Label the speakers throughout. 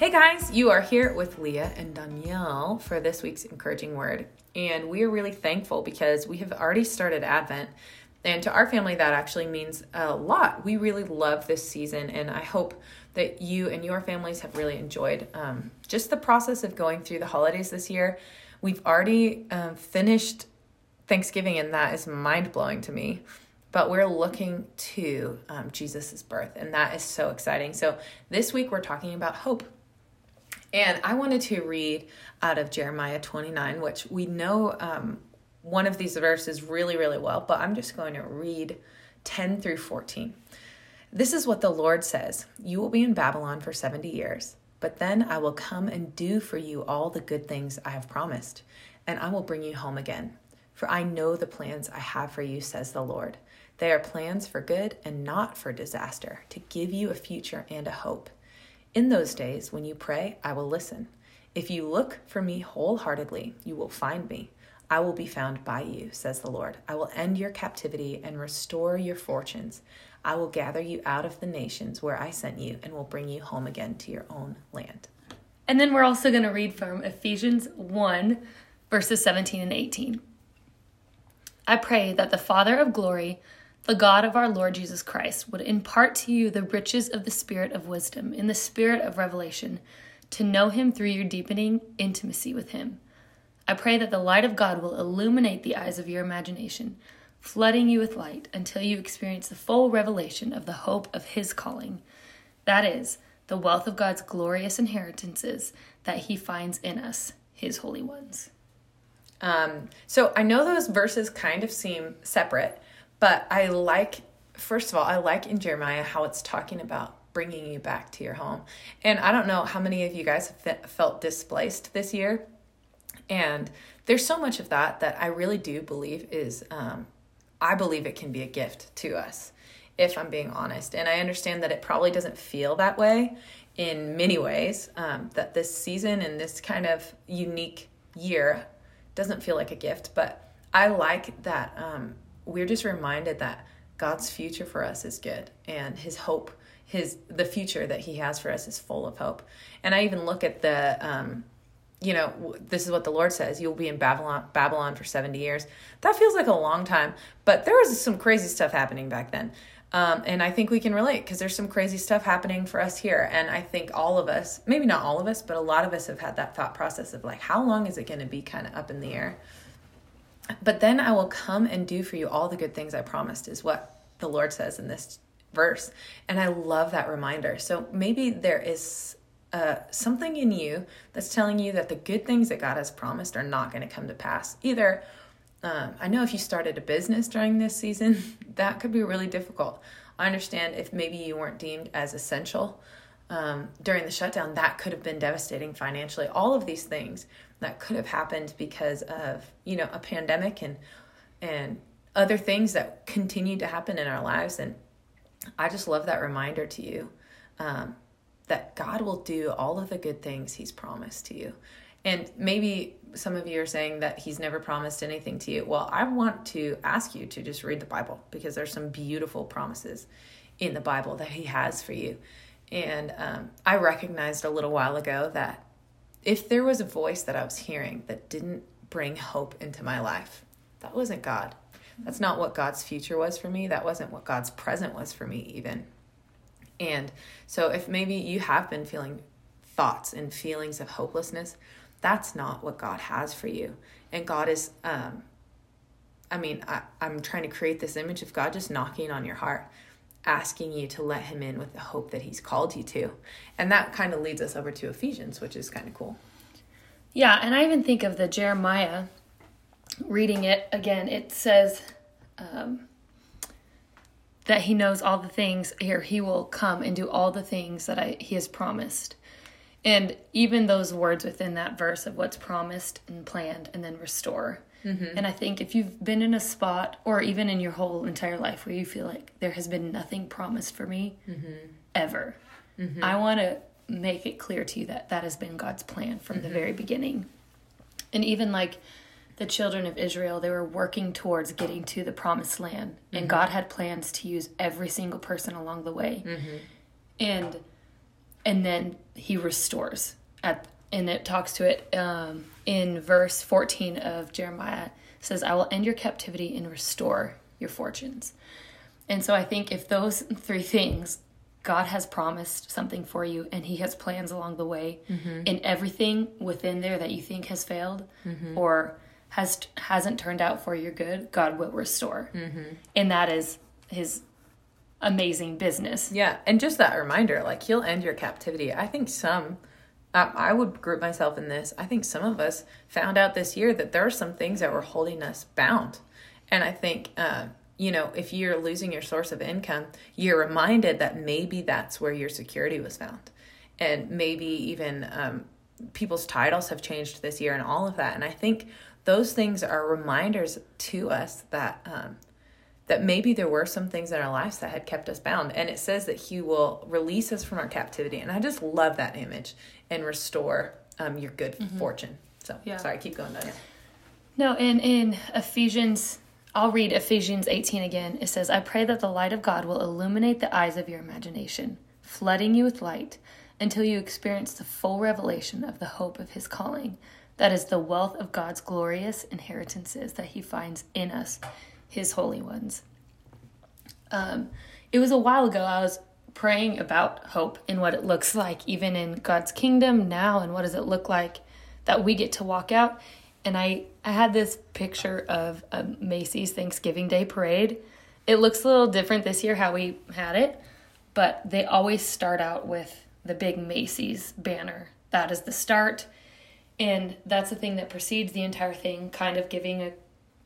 Speaker 1: Hey guys, you are here with Leah and Danielle for this week's encouraging word. And we are really thankful because we have already started Advent. And to our family, that actually means a lot. We really love this season, and I hope that you and your families have really enjoyed um, just the process of going through the holidays this year. We've already um, finished Thanksgiving, and that is mind blowing to me but we're looking to um, Jesus' birth, and that is so exciting. So, this week we're talking about hope. And I wanted to read out of Jeremiah 29, which we know um, one of these verses really, really well, but I'm just going to read 10 through 14. This is what the Lord says You will be in Babylon for 70 years, but then I will come and do for you all the good things I have promised, and I will bring you home again. For I know the plans I have for you, says the Lord. They are plans for good and not for disaster, to give you a future and a hope. In those days, when you pray, I will listen. If you look for me wholeheartedly, you will find me. I will be found by you, says the Lord. I will end your captivity and restore your fortunes. I will gather you out of the nations where I sent you and will bring you home again to your own land.
Speaker 2: And then we're also going to read from Ephesians 1, verses 17 and 18. I pray that the Father of glory, the God of our Lord Jesus Christ would impart to you the riches of the spirit of wisdom in the spirit of revelation to know him through your deepening intimacy with him. I pray that the light of God will illuminate the eyes of your imagination, flooding you with light until you experience the full revelation of the hope of his calling. That is, the wealth of God's glorious inheritances that he finds in us, his holy ones.
Speaker 1: Um, so I know those verses kind of seem separate, but I like, first of all, I like in Jeremiah how it's talking about bringing you back to your home. And I don't know how many of you guys have felt displaced this year. And there's so much of that that I really do believe is, um, I believe it can be a gift to us, if I'm being honest. And I understand that it probably doesn't feel that way in many ways, um, that this season and this kind of unique year doesn't feel like a gift. But I like that um, we're just reminded that God's future for us is good and his hope his the future that he has for us is full of hope. And i even look at the um, you know this is what the lord says you'll be in babylon babylon for 70 years. That feels like a long time but there was some crazy stuff happening back then. Um, and i think we can relate because there's some crazy stuff happening for us here and i think all of us maybe not all of us but a lot of us have had that thought process of like how long is it going to be kind of up in the air but then I will come and do for you all the good things I promised, is what the Lord says in this verse. And I love that reminder. So maybe there is uh, something in you that's telling you that the good things that God has promised are not going to come to pass. Either, um, I know if you started a business during this season, that could be really difficult. I understand if maybe you weren't deemed as essential um, during the shutdown, that could have been devastating financially. All of these things that could have happened because of you know a pandemic and and other things that continue to happen in our lives. And i just love that reminder to you um, that god will do all of the good things he's promised to you. And maybe some of you are saying that he's never promised anything to you. Well i want to ask you to just read the bible because there's some beautiful promises in the bible that he has for you. And um, i recognized a little while ago that if there was a voice that I was hearing that didn't bring hope into my life, that wasn't God. That's not what God's future was for me. That wasn't what God's present was for me, even. And so, if maybe you have been feeling thoughts and feelings of hopelessness, that's not what God has for you. And God is, um, I mean, I, I'm trying to create this image of God just knocking on your heart asking you to let him in with the hope that he's called you to. And that kind of leads us over to Ephesians, which is kind of cool.
Speaker 2: Yeah, and I even think of the Jeremiah reading it again. It says um, that he knows all the things here. He will come and do all the things that I, he has promised. And even those words within that verse of what's promised and planned and then restore Mm-hmm. And I think if you've been in a spot or even in your whole entire life where you feel like there has been nothing promised for me mm-hmm. ever, mm-hmm. I want to make it clear to you that that has been God's plan from the mm-hmm. very beginning. And even like the children of Israel, they were working towards getting to the promised land, and mm-hmm. God had plans to use every single person along the way. Mm-hmm. And and then he restores at and it talks to it um, in verse 14 of jeremiah it says i will end your captivity and restore your fortunes and so i think if those three things god has promised something for you and he has plans along the way mm-hmm. and everything within there that you think has failed mm-hmm. or has hasn't turned out for your good god will restore mm-hmm. and that is his amazing business.
Speaker 1: Yeah, and just that reminder, like he'll end your captivity. I think some, I would group myself in this. I think some of us found out this year that there are some things that were holding us bound, and I think. Uh, you know, if you're losing your source of income, you're reminded that maybe that's where your security was found. And maybe even um, people's titles have changed this year and all of that. And I think those things are reminders to us that um, that maybe there were some things in our lives that had kept us bound. And it says that He will release us from our captivity. And I just love that image and restore um, your good mm-hmm. fortune. So, yeah. sorry, keep going.
Speaker 2: No, and in Ephesians, I'll read Ephesians 18 again. It says, I pray that the light of God will illuminate the eyes of your imagination, flooding you with light until you experience the full revelation of the hope of His calling. That is the wealth of God's glorious inheritances that He finds in us his holy ones. Um, it was a while ago I was praying about hope and what it looks like, even in God's kingdom now, and what does it look like that we get to walk out. And I, I had this picture of Macy's Thanksgiving Day parade. It looks a little different this year how we had it, but they always start out with the big Macy's banner. That is the start. And that's the thing that precedes the entire thing, kind of giving a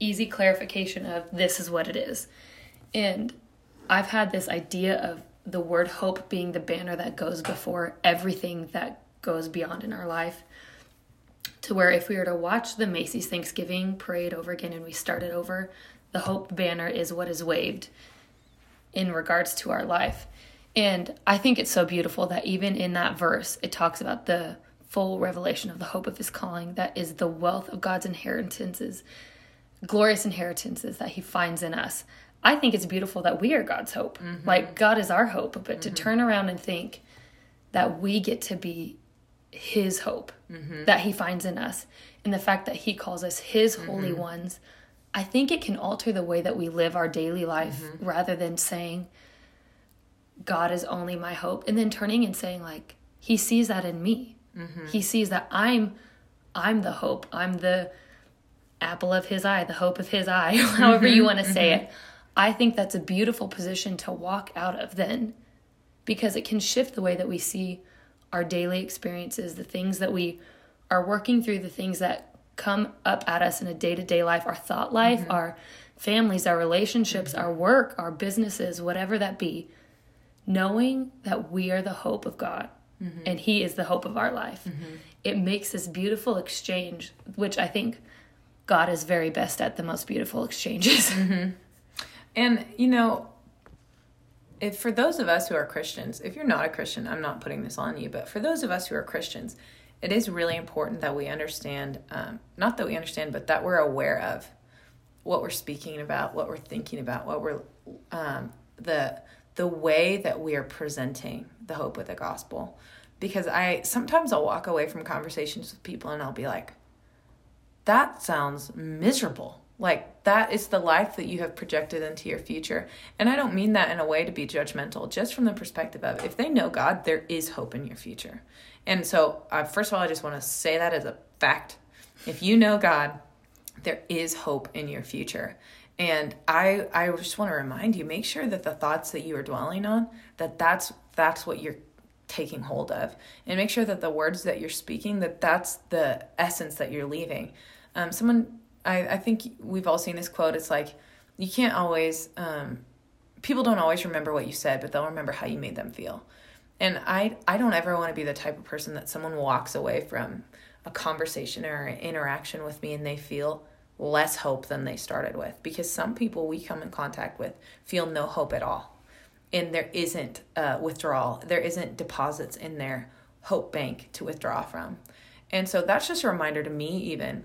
Speaker 2: easy clarification of this is what it is. And I've had this idea of the word hope being the banner that goes before everything that goes beyond in our life. To where if we were to watch the Macy's Thanksgiving parade over again and we started over, the hope banner is what is waved in regards to our life. And I think it's so beautiful that even in that verse, it talks about the full revelation of the hope of his calling that is the wealth of God's inheritances glorious inheritances that he finds in us. I think it's beautiful that we are God's hope. Mm-hmm. Like God is our hope, but mm-hmm. to turn around and think that we get to be his hope mm-hmm. that he finds in us and the fact that he calls us his holy mm-hmm. ones, I think it can alter the way that we live our daily life mm-hmm. rather than saying God is only my hope and then turning and saying like he sees that in me. Mm-hmm. He sees that I'm I'm the hope. I'm the apple of his eye, the hope of his eye, however mm-hmm, you want to mm-hmm. say it. I think that's a beautiful position to walk out of then because it can shift the way that we see our daily experiences, the things that we are working through, the things that come up at us in a day to day life, our thought life, mm-hmm. our families, our relationships, mm-hmm. our work, our businesses, whatever that be, knowing that we are the hope of God mm-hmm. and He is the hope of our life. Mm-hmm. It makes this beautiful exchange, which I think God is very best at the most beautiful exchanges.
Speaker 1: Mm-hmm. And, you know, if for those of us who are Christians, if you're not a Christian, I'm not putting this on you, but for those of us who are Christians, it is really important that we understand, um, not that we understand, but that we're aware of what we're speaking about, what we're thinking about, what we're, um, the, the way that we are presenting the hope of the gospel. Because I sometimes I'll walk away from conversations with people and I'll be like, that sounds miserable. Like that is the life that you have projected into your future. And I don't mean that in a way to be judgmental, just from the perspective of if they know God, there is hope in your future. And so, uh, first of all, I just want to say that as a fact. If you know God, there is hope in your future. And I I just want to remind you, make sure that the thoughts that you are dwelling on, that that's that's what you're taking hold of and make sure that the words that you're speaking that that's the essence that you're leaving um, someone, I, I think we've all seen this quote. It's like, you can't always, um, people don't always remember what you said, but they'll remember how you made them feel. And I, I don't ever want to be the type of person that someone walks away from a conversation or an interaction with me and they feel less hope than they started with. Because some people we come in contact with feel no hope at all. And there isn't uh, withdrawal, there isn't deposits in their hope bank to withdraw from. And so that's just a reminder to me, even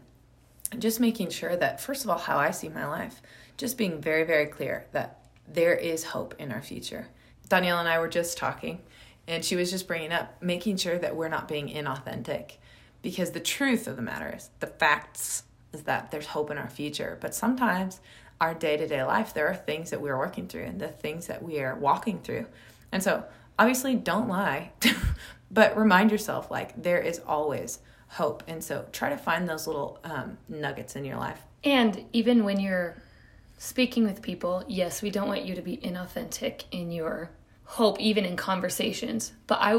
Speaker 1: just making sure that, first of all, how I see my life, just being very, very clear that there is hope in our future. Danielle and I were just talking, And she was just bringing up making sure that we're not being inauthentic. Because the truth of the matter is, the facts is that there's hope in our future. But sometimes our day to day life, there are things that we're working through and the things that we are walking through. And so, obviously, don't lie, but remind yourself like there is always hope. And so, try to find those little um, nuggets in your life.
Speaker 2: And even when you're speaking with people, yes, we don't want you to be inauthentic in your hope, even in conversations. But I,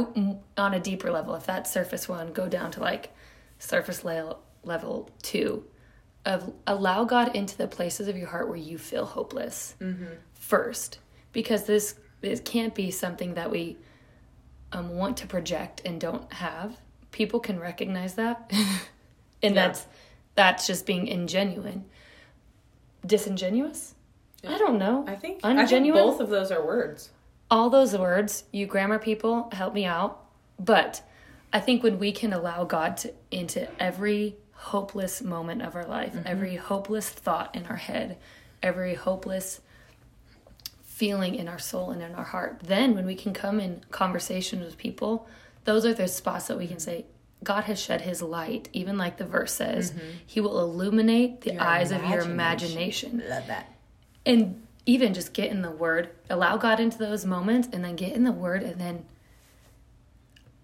Speaker 2: on a deeper level, if that's surface one, go down to like surface level, level two of allow God into the places of your heart where you feel hopeless mm-hmm. first, because this this can't be something that we um, want to project and don't have. People can recognize that, and yeah. that's that's just being ingenuine, disingenuous. Yeah. I don't know.
Speaker 1: I think ungenuine. I think both of those are words.
Speaker 2: All those words, you grammar people, help me out. But I think when we can allow God to into every hopeless moment of our life, mm-hmm. every hopeless thought in our head, every hopeless feeling in our soul and in our heart. Then, when we can come in conversation with people, those are the spots that we can say, God has shed his light, even like the verse says, mm-hmm. he will illuminate the your eyes of your imagination.
Speaker 1: Love that.
Speaker 2: And even just get in the word, allow God into those moments, and then get in the word, and then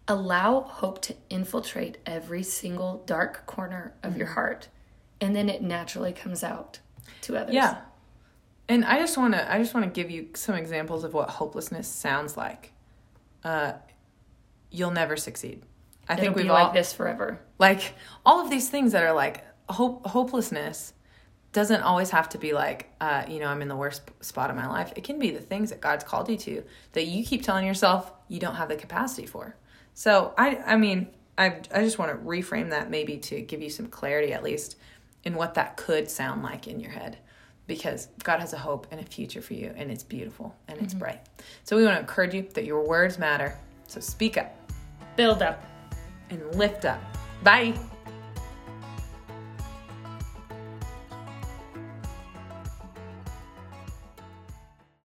Speaker 2: allow hope to infiltrate every single dark corner of mm-hmm. your heart and then it naturally comes out to others
Speaker 1: yeah and i just want to i just want to give you some examples of what hopelessness sounds like uh, you'll never succeed
Speaker 2: i It'll think we've all, like this forever
Speaker 1: like all of these things that are like hope hopelessness doesn't always have to be like uh, you know i'm in the worst spot of my life it can be the things that god's called you to that you keep telling yourself you don't have the capacity for so I I mean I I just want to reframe that maybe to give you some clarity at least in what that could sound like in your head because God has a hope and a future for you and it's beautiful and it's mm-hmm. bright. So we want to encourage you that your words matter. So speak up,
Speaker 2: build up
Speaker 1: and lift up. Bye.